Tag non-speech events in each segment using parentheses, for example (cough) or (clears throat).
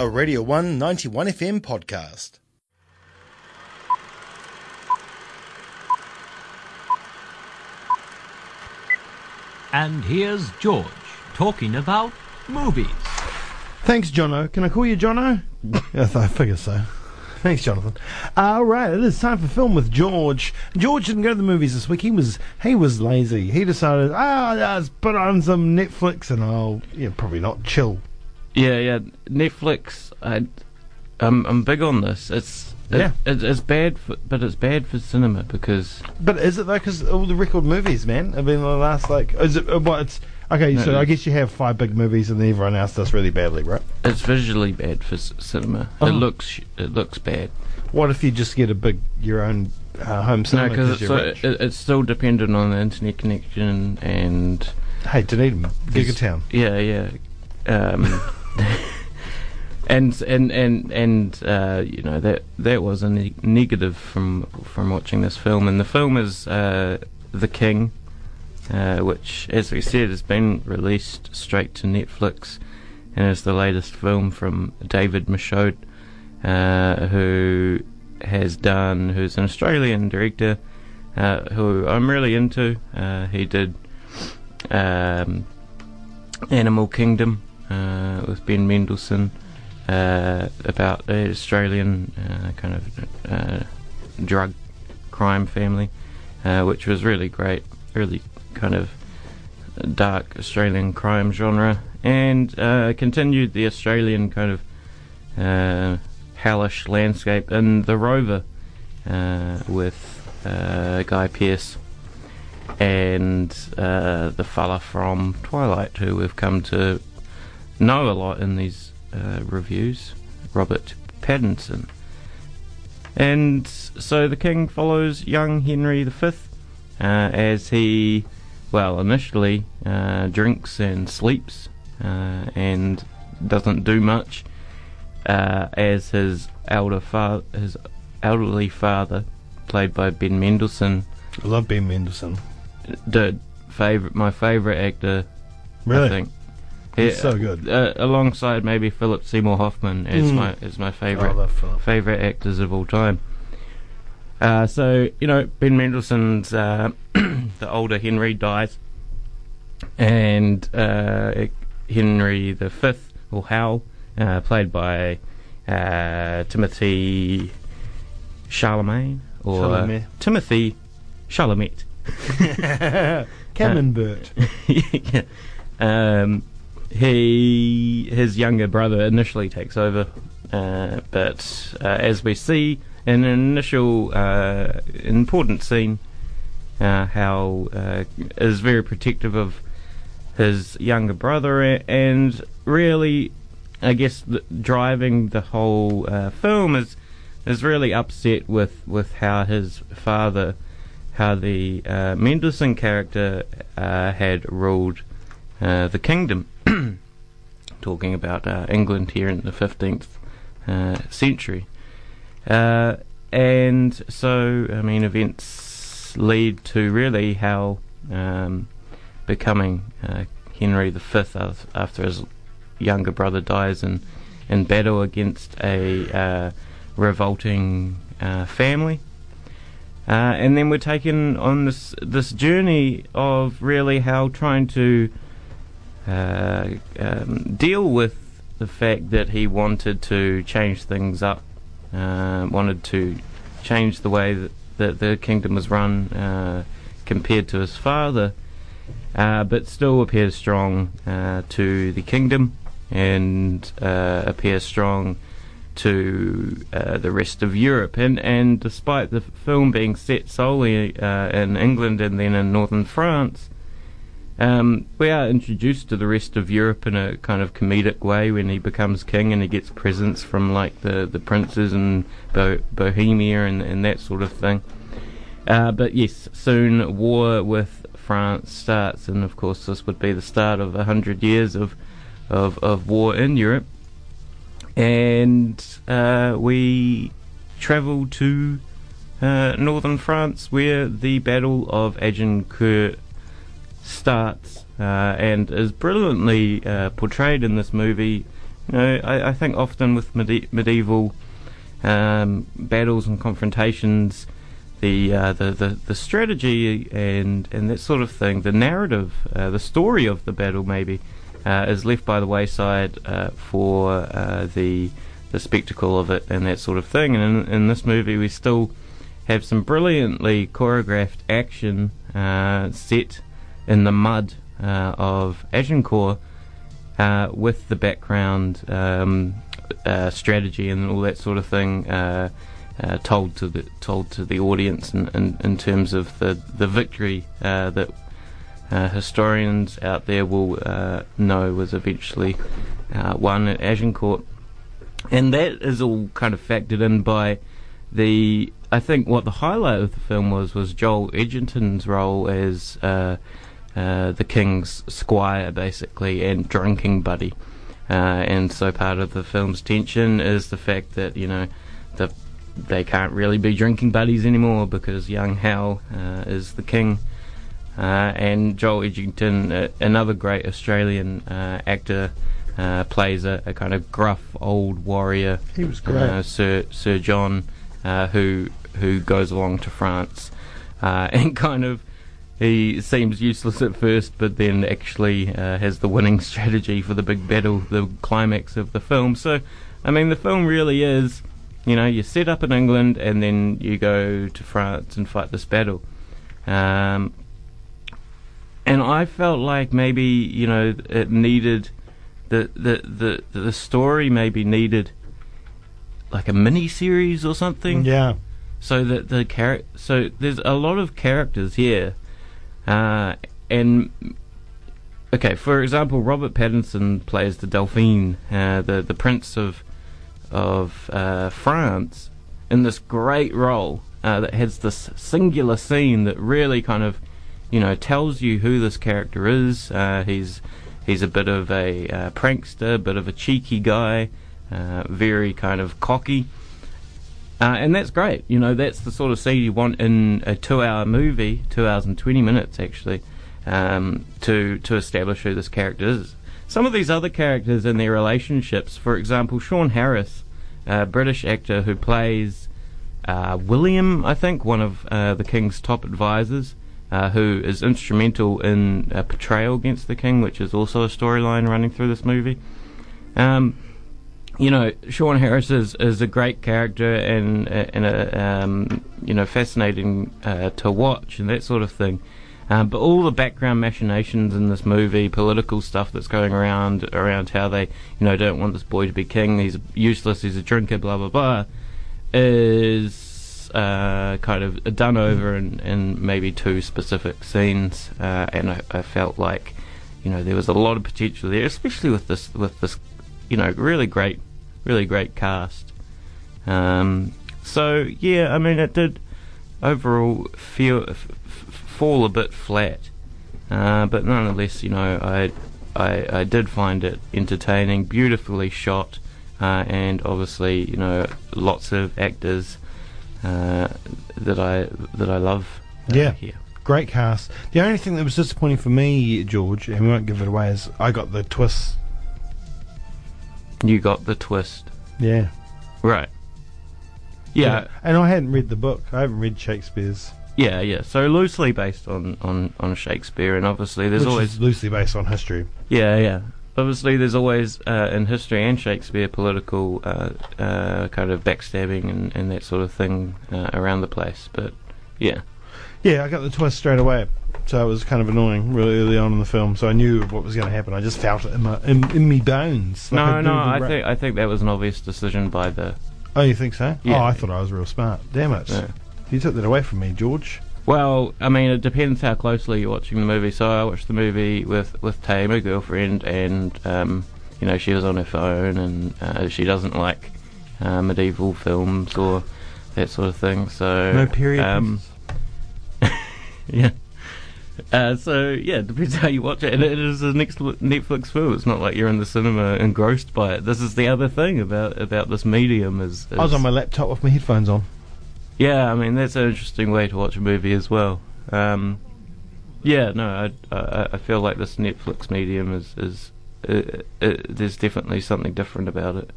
a Radio 191 FM podcast. And here's George talking about movies. Thanks, Jono. Can I call you Jono? yes, (laughs) I figure so. Thanks, Jonathan. All right, it is time for film with George. George didn't go to the movies this week. He was he was lazy. He decided, ah, let's put on some Netflix and I'll yeah, probably not chill. Yeah, yeah. Netflix. I, I'm I'm big on this. It's it, Yeah. it, it's bad, for, but it's bad for cinema because But is it though? Because all the record movies, man, have been the last like. Is it? uh, What? It's okay. No, so I guess you have five big movies and then everyone else does really badly, right? it's visually bad for c- cinema. Oh. It looks it looks bad. What if you just get a big your own uh, home No, cinema because because it's, rich? it, it's still dependent on the internet connection and hey, Dunedin, It's- Gigatown. yeah, yeah. Um, and and and and uh, you know that that was a ne- negative from from watching this film. And the film is uh, The King, uh, which, as we said, has been released straight to Netflix, and is the latest film from David Michôd, uh, who has done, who's an Australian director, uh, who I'm really into. Uh, he did. Um, Animal Kingdom with Ben Mendelsohn uh, about the Australian uh, kind of uh, drug crime family, uh, which was really great, really kind of dark Australian crime genre, and uh, continued the Australian kind of uh, hellish landscape in The Rover with Guy Pearce and the fella from Twilight, who we've come to know a lot in these uh, reviews, Robert Pattinson. And so the king follows young Henry V uh, as he, well, initially uh, drinks and sleeps uh, and doesn't do much, uh, as his elder fa- his elderly father, played by Ben Mendelsohn, I love Ben Mendelsohn. the favorite, my favorite actor. Really? I think. He's so good. Uh, alongside maybe Philip Seymour Hoffman as Mm. my as my favorite Philip. favorite actors of all time. Uh, so you know, Ben Mendelsohn's uh, (clears throat) the older Henry dies, and uh, Henry the Fifth or Hal, uh, played by uh, Timothy Charlemagne or Chalamet. Timothy Chalamet. (laughs) Camembert. (laughs) yeah. Um, he his younger brother initially takes over, uh, but uh, as we see in an initial uh, important scene, uh, Hal uh, is very protective of his younger brother and really, I guess, the, driving the whole uh, film is is really upset with with how his father how the Mendelsohn character had ruled the kingdom, (clears throat) talking about uh, England here in the 15th uh, century. Uh, and so, I mean, events lead to really Hal um, becoming uh, Henry V after his younger brother dies in, in battle against a uh, revolting uh, family. And then we're taken on this this journey of really Hal trying to uh, um, deal with the fact that he wanted to change things up, uh, wanted to change the way that, that the kingdom was run uh, compared to his father, uh, but still appears strong uh, to the kingdom and appears strong to uh, the rest of Europe. And, and despite the film being set solely uh, in England and then in northern France, um, we are introduced to the rest of Europe in a kind of comedic way when he becomes king and he gets presents from like the, the princes and Bo- Bohemia and, and that sort of thing. Uh, but yes, soon war with France starts, and of course this would be the start of a hundred years of, of of war in Europe. And uh, we travel to uh, northern France, where the Battle of Agincourt starts uh, and is brilliantly uh, portrayed in this movie You know, I, I think often with medi- medieval um, battles and confrontations, the, uh, the the the strategy and and that sort of thing, the narrative, uh, the story of the battle maybe, uh, is left by the wayside uh, for the the spectacle of it and that sort of thing. And in, in this movie, we still have some brilliantly choreographed action uh, set in the mud uh, of Agincourt uh, with the background um, uh, strategy and all that sort of thing uh, uh, told to the told to the audience in, in, in terms of the the victory uh, that historians out there will know was eventually won at Agincourt, and that is all kind of factored in by the. I think what the highlight of the film was was Joel Edgerton's role as uh, the king's squire, basically, and drinking buddy. Uh, and so part of the film's tension is the fact that you know the they can't really be drinking buddies anymore because young Hal uh, is the king. Uh, and Joel Edgerton, uh, another great Australian uh, actor, uh, plays a, a kind of gruff old warrior. He was great. Uh, Sir Sir John, uh, who who goes along to France, uh, (laughs) and kind of he seems useless at first, but then actually uh, has the winning (laughs) strategy for the big battle, the climax of the film. So, I mean, the film really is, you know, you set up in England and then you go to France and fight this battle. Um, and I felt like maybe you know it needed the the the the story maybe needed like a mini series or something Yeah. so that the char- so there's a lot of characters here uh, and okay for example Robert Pattinson plays the Dauphin uh, the the prince of of uh, France in this great role uh, that has this singular scene that really kind of you know tells you who this character is. Uh, he's he's a bit of a uh, prankster a bit of a cheeky guy uh, very kind of cocky uh, and that's great. You know, that's the sort of scene you want in a two-hour movie, two hours and twenty minutes actually, um, to to establish who this character is. Some of these other characters and their relationships, for example, Sean Harris, a British actor who plays uh, William, I think, one of uh, the king's top advisors, uh, who is instrumental in a portrayal against the king, which is also a storyline running through this movie. Um, you know, Sean Harris is, is a great character and and a um, you know fascinating uh, to watch and that sort of thing. Um, but all the background machinations in this movie, political stuff that's going around around how they you know don't want this boy to be king, he's useless, he's a drinker, blah blah blah, is uh, kind of done over in, in maybe two specific scenes, uh, and I, I felt like you know there was a lot of potential there, especially with this with this you know really great really great cast. Um, so yeah, I mean it did overall feel f- f- fall a bit flat, uh, but nonetheless, you know, I, I I did find it entertaining, beautifully shot, uh, and obviously, you know, lots of actors uh, that I that I love. uh, Yeah. here. Great cast. The only thing that was disappointing for me, George, and we won't give it away, is I got the twist. You got the twist, Yeah. right? Yeah, And I hadn't read the book. I haven't read Shakespeare's. yeah, yeah. So loosely based on on on Shakespeare, and obviously there's which always loosely based on history. Yeah, yeah. Obviously, there's always uh, in history and Shakespeare political uh, uh, kind of backstabbing and, and that sort of thing uh, around the place. But yeah, Yeah, I got the twist straight away. So it was kind of annoying really early on in the film. So I knew what was going to happen. I just felt it in my in, in me bones. Like no, do no. I rap. think I think that was an obvious decision by the. Oh, you think so? Yeah. Oh, I thought I was real smart. Damn it! Yeah. You took that away from me, George. Well, I mean, it depends how closely you're watching the movie. So I watched the movie with with Tay, my girlfriend, and um, you know she was on her phone, and uh, she doesn't like uh, medieval films or that sort of thing. So No period. Um. (laughs) Yeah. Uh, so yeah, it depends how you watch it, and it is a next Netflix film. It's not like you're in the cinema engrossed by it. This is the other thing about about this medium is, is I was on my laptop with my headphones on. yeah. I mean that's an interesting way to watch a movie as well. Um, yeah, no, I, I I feel like this Netflix medium is is it, it, there's definitely something different about it.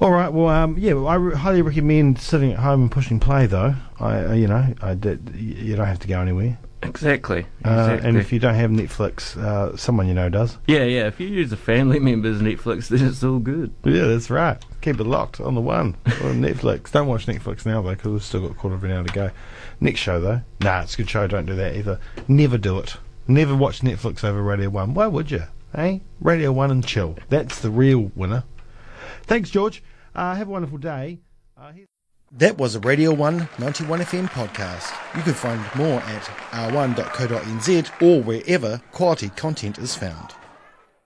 All right. Well, um, yeah, well, I re- highly recommend sitting at home and pushing play. Though, I, uh, you know, I did, you don't have to go anywhere. Exactly. Uh, exactly. and if you don't have Netflix, uh, someone you know does. yeah, yeah. If you use a family (laughs) member's Netflix, then it's all good. Yeah, that's right. Keep it locked on the one (laughs) on Netflix. Don't watch Netflix now though, because we've still got a quarter of an hour to go. Next show though, nah, it's a good show. Don't do that either. Never do it. Never watch Netflix over Radio One. Why would you? Hey, Radio One and chill. That's the real winner. Thanks, George. Uh, have a wonderful day. Uh, That was a Radio 1 91FM podcast. You can find more at r1.co.nz or wherever quality content is found.